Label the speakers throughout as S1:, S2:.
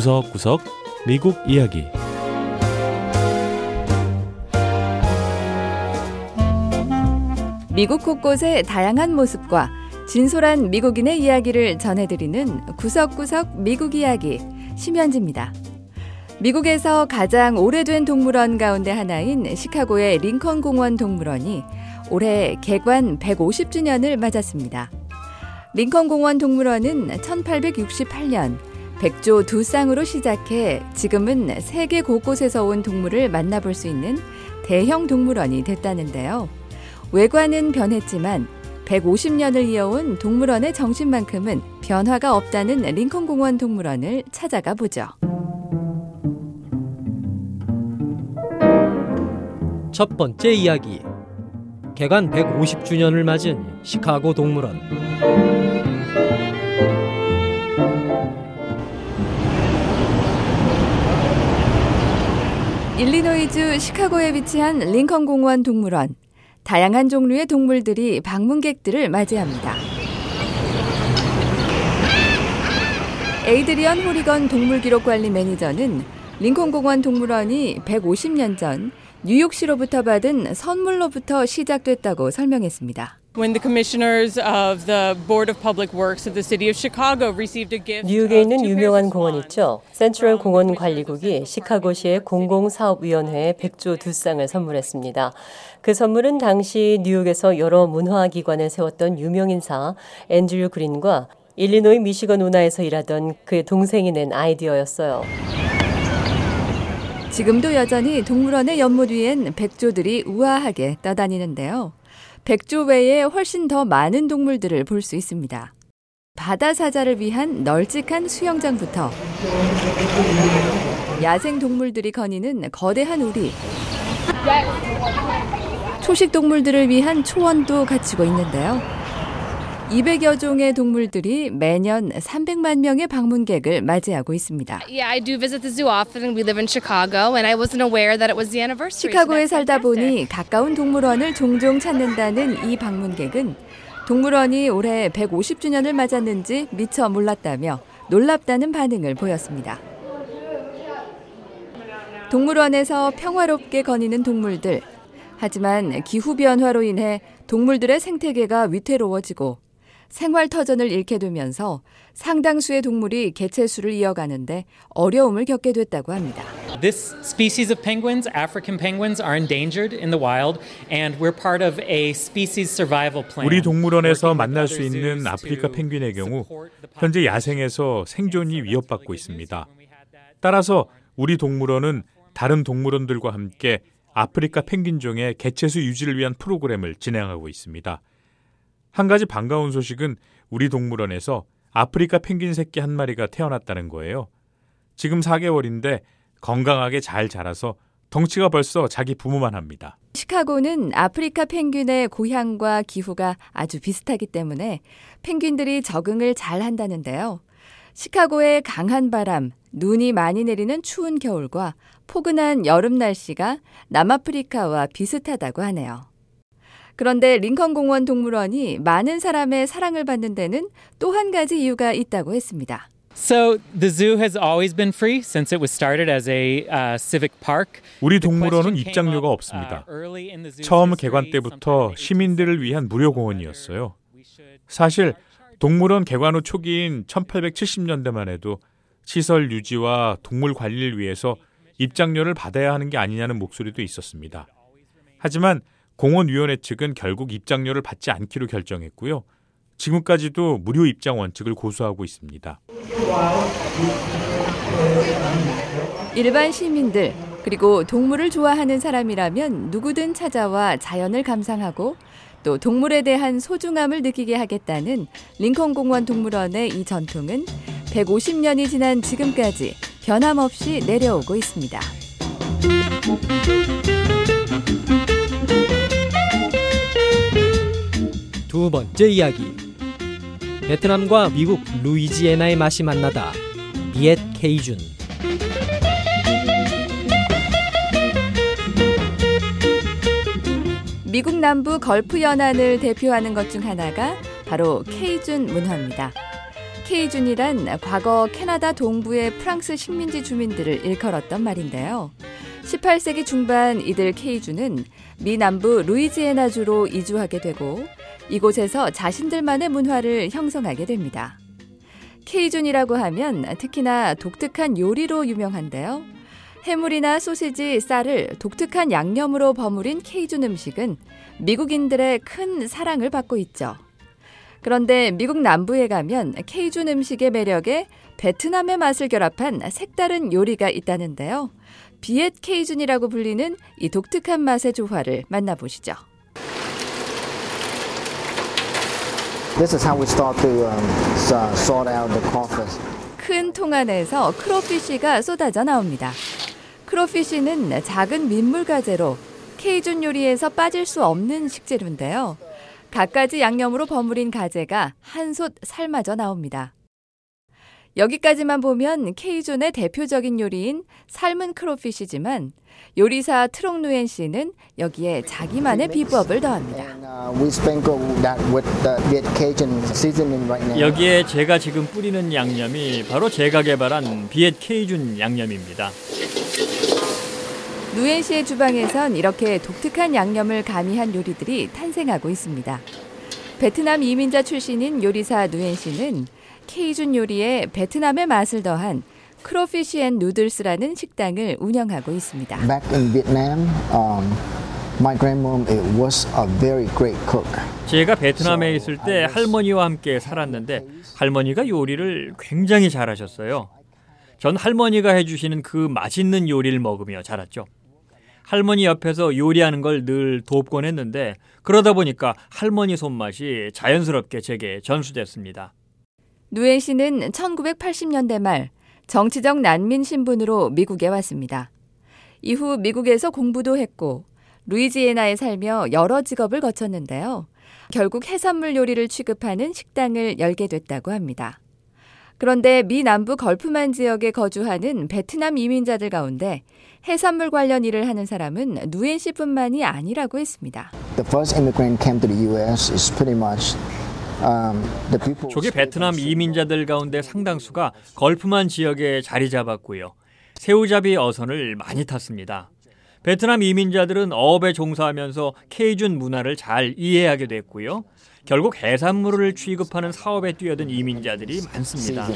S1: 구석구석 미국 이야기
S2: 미국 곳곳의 다양한 모습과 진솔한 미국인의 이야기를 전해드리는 구석구석 미국 이야기 심현지입니다. 미국에서 가장 오래된 동물원 가운데 하나인 시카고의 링컨 공원 동물원이 올해 개관 150주년을 맞았습니다. 링컨 공원 동물원은 1868년 백조 두 쌍으로 시작해 지금은 세계 곳곳에서 온 동물을 만나볼 수 있는 대형 동물원이 됐다는데요. 외관은 변했지만 150년을 이어온 동물원의 정신만큼은 변화가 없다는 링컨 공원 동물원을 찾아가 보죠.
S3: 첫 번째 이야기. 개관 150주년을 맞은 시카고 동물원.
S2: 일리노이주 시카고에 위치한 링컨 공원 동물원. 다양한 종류의 동물들이 방문객들을 맞이합니다. 에이드리언 호리건 동물기록관리 매니저는 링컨 공원 동물원이 150년 전 뉴욕시로부터 받은 선물로부터 시작됐다고 설명했습니다.
S4: When the commissioners of the Board of Public Works of the City of Chicago received a gift
S5: 뉴욕에 있는 유명한 공원 있죠. 센트럴 공원 관리국이 시카고시의 공공사업위원회에 백조 두 쌍을 선물했습니다. 그 선물은 당시 뉴욕에서 여러 문화기관을 세웠던 유명인사 앤드류 그린과 일리노이 미시건 운하에서 일하던 그의 동생이 낸 아이디어였어요.
S2: 지금도 여전히 동물원의 연못 위엔 백조들이 우아하게 떠다니는데요. 백조 외에 훨씬 더 많은 동물들을 볼 수 있습니다. 바다 사자를 위한 널찍한 수영장부터 야생 동물들이 거니는 거대한 우리, 초식 동물들을 위한 초원도 갖추고 있는데요. 200여 종의 동물들이 매년 300만 명의 방문객을 맞이하고 있습니다. 시카고에 살다. 보니 가까운 동물원을 종종 찾는다는 이 방문객은 동물원이 올해 150주년을 맞았는지 미처 몰랐다며 놀랍다는 반응을 보였습니다. 동물원에서 평화롭게 거니는 동물들. 하지만 기후변화로 인해 동물들의 생태계가 위태로워지고 생활터전을 잃게 되면서 상당수의 동물이 개체수를 이어가는데 어려움을 겪게 됐다고 합니다.
S6: This species of penguins, African penguins, are endangered in the wild, and we're part of a species survival plan.
S7: 우리 동물원에서 만날 수 있는 아프리카 펭귄의 경우 현재. 야생에서 생존이 위협받고 있습니다. 따라서 우리 동물원은 다른 동물원들과 함께 아프리카 펭귄종의 개체수 유지를 위한 프로그램을 진행하고 있습니다. 한 가지 반가운 소식은 우리 동물원에서 아프리카 펭귄 새끼 한 마리가 태어났다는 거예요. 지금 4개월인데 건강하게 잘 자라서 덩치가 벌써 자기 부모만 합니다.
S2: 시카고는 아프리카 펭귄의 고향과 기후가 아주 비슷하기 때문에 펭귄들이 적응을 잘 한다는데요. 시카고의 강한 바람, 눈이 많이 내리는 추운 겨울과 포근한 여름 날씨가 남아프리카와 비슷하다고 하네요. 그런데 링컨 공원 동물원이 많은 사람의 사랑을 받는 데는 또 한 가지 이유가 있다고 했습니다.
S6: So the zoo has always been free since it was started as a uh, civic park.
S7: 우리 동물원은 입장료가 없습니다.
S6: uh, early in the zoo's
S7: 처음 개관 때부터 시민들을
S6: 1870s,
S7: 위한 무료 공원이었어요.
S6: we should
S7: 사실 동물원 개관 후 초기인 1870년대만 해도 시설 유지와 동물 관리를 위해서 입장료를 받아야 하는 게 아니냐는 목소리도 있었습니다. 하지만 공원위원회 측은 결국 입장료를 받지 않기로 결정했고요. 지금까지도 무료 입장 원칙을 고수하고 있습니다.
S2: 일반 시민들 그리고 동물을 좋아하는 사람이라면 누구든 찾아와 자연을 감상하고 또 동물에 대한 소중함을 느끼게 하겠다는 링컨 공원 동물원의 이 전통은 150년이 지난 지금까지 변함없이 내려오고 있습니다.
S3: 두 번째 이야기. 베트남과 미국 루이지애나의 맛이 만나다. Viet Cajun.
S2: 미국 남부 걸프 연안을 대표하는 것 중 하나가 바로 케이준 문화입니다. 케이준이란 과거 캐나다 동부의 프랑스 식민지 주민들을 일컬었던 말인데요. 18세기 중반 이들 케이준은 미 남부 루이지애나주로 이주하게 되고 이곳에서 자신들만의 문화를 형성하게 됩니다. 케이준이라고 하면 특히나 독특한 요리로 유명한데요. 해물이나 소시지, 쌀을 독특한 양념으로 버무린 케이준 음식은 미국인들의 큰 사랑을 받고 있죠. 그런데 미국 남부에 가면 케이준 음식의 매력에 베트남의 맛을 결합한 색다른 요리가 있다는데요. 비엣 케이준이라고 불리는 이 독특한 맛의 조화를 만나보시죠.
S8: This is how we start to um, sort out the crawfish.
S2: 큰통 안에서 크로피쉬가 쏟아져 나옵니다. 크로피쉬는 작은 민물 가재로 케이준 요리에서 빠질 수 없는 식재료인데요. 갖가지 양념으로 버무린 가재가 한 솥 삶아져 나옵니다. 여기까지만 보면 케이존의 대표적인 요리인 삶은 크로피시지만 요리사 트롱 누엔 씨는 여기에 자기만의 비법을 더합니다.
S9: 여기에 제가 지금 뿌리는 양념이 바로 제가 개발한 비엣 케이준 양념입니다.
S2: 누엔 씨의 주방에선 이렇게 독특한 양념을 가미한 요리들이 탄생하고 있습니다. 베트남 이민자 출신인 요리사 누엔 씨는 케이준 요리에 베트남의 맛을 더한 Crawfish and Noodles라는 식당을 운영하고 있습니다.
S8: Back in Vietnam, um, my grandmom was a very great cook.
S9: 제가 베트남에 있을 때 할머니와 함께 살았는데 할머니가 요리를 굉장히 잘하셨어요. 전 할머니가 해주시는 그 맛있는 요리를 먹으며 자랐죠. 할머니 옆에서 요리하는 걸 늘 돕곤 했는데 그러다 보니까 할머니 손맛이 자연스럽게 제게 전수됐습니다.
S2: 누엔 씨는 1980년대 말 정치적 난민 신분으로 미국에 왔습니다. 이후 미국에서 공부도 했고 루이지애나에 살며 여러 직업을 거쳤는데요. 결국 해산물 요리를 취급하는 식당을 열게 됐다고 합니다. 그런데 미 남부 걸프만 지역에 거주하는 베트남 이민자들 가운데 해산물 관련 일을 하는 사람은 누엔 씨뿐만이 아니라고 했습니다.
S8: The first immigrant came to the U.S. is pretty much
S9: 조기 베트남 이민자들 가운데 상당수가 걸프만 지역에 자리 잡았고요. 새우잡이 어선을 많이 탔습니다. 베트남 이민자들은 어업에 종사하면서 케이준 문화를 잘 이해하게 됐고요. 결국 해산물을 취급하는 사업에 뛰어든 이민자들이 많습니다.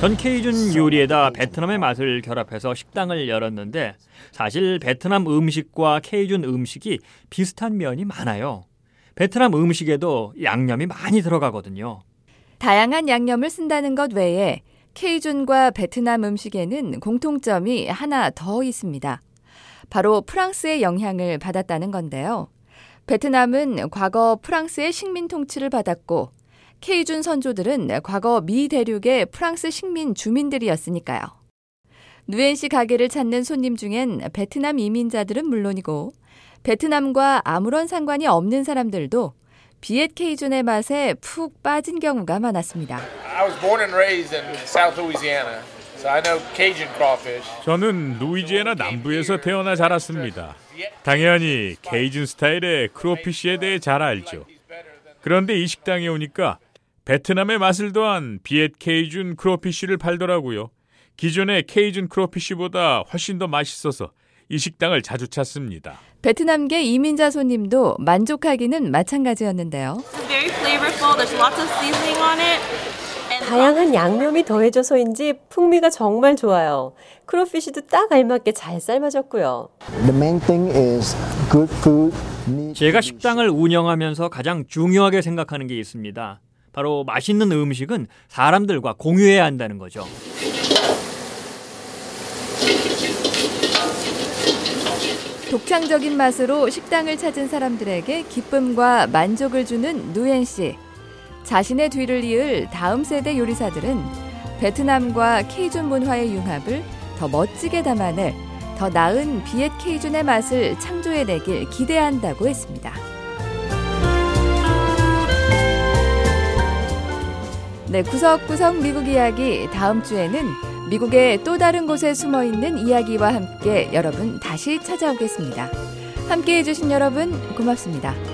S9: 전 케이준 요리에다 베트남의 맛을 결합해서 식당을 열었는데 사실 베트남 음식과 케이준 음식이 비슷한 면이 많아요. 베트남 음식에도 양념이 많이 들어가거든요.
S2: 다양한 양념을 쓴다는 것 외에 케이준과 베트남 음식에는 공통점이 하나 더 있습니다. 바로 프랑스의 영향을 받았다는 건데요. 베트남은 과거 프랑스의 식민 통치를 받았고 케이준 선조들은 과거 미 대륙의 프랑스 식민 주민들이었으니까요. 누엔시 가게를 찾는 손님 중엔 베트남 이민자들은 물론이고 베트남과 아무런 상관이 없는 사람들도 비엣 케이준의 맛에 푹 빠진 경우가 많았습니다.
S10: I was born and raised in South Louisiana. So I know Cajun crawfish.
S7: 저는 루이지애나 남부에서 태어나 자랐습니다. 당연히 케이준 스타일의 크로피쉬에 대해 잘 알죠. 그런데 이 식당에 오니까 베트남의 맛을 더한 비엣 케이준 크로피쉬를 팔더라고요. 기존의 케이준 크로피쉬보다 훨씬 더 맛있어서 이 식당을 자주 찾습니다.
S2: 베트남계 이민자 손님도 만족하기는 마찬가지였는데요.
S5: 다양한 양념이 더해져서인지 풍미가 정말 좋아요. 크로피시도 딱 알맞게 잘 삶아졌고요.
S9: 제가 식당을 운영하면서 가장 중요하게 생각하는 게 있습니다. 바로 맛있는 음식은 사람들과 공유해야 한다는 거죠.
S2: 독창적인 맛으로 식당을 찾은 사람들에게 기쁨과 만족을 주는 누엔 씨. 자신의 뒤를 이을 다음 세대 요리사들은 베트남과 케이준 문화의 융합을 더 멋지게 담아낼 더 나은 비엣 케이준의 맛을 창조해내길 기대한다고 했습니다. 네, 구석구석 미국 이야기 다음 주에는 미국의 또 다른 곳에 숨어 있는 이야기와 함께 여러분 다시 찾아오겠습니다. 함께 해주신 여러분 고맙습니다.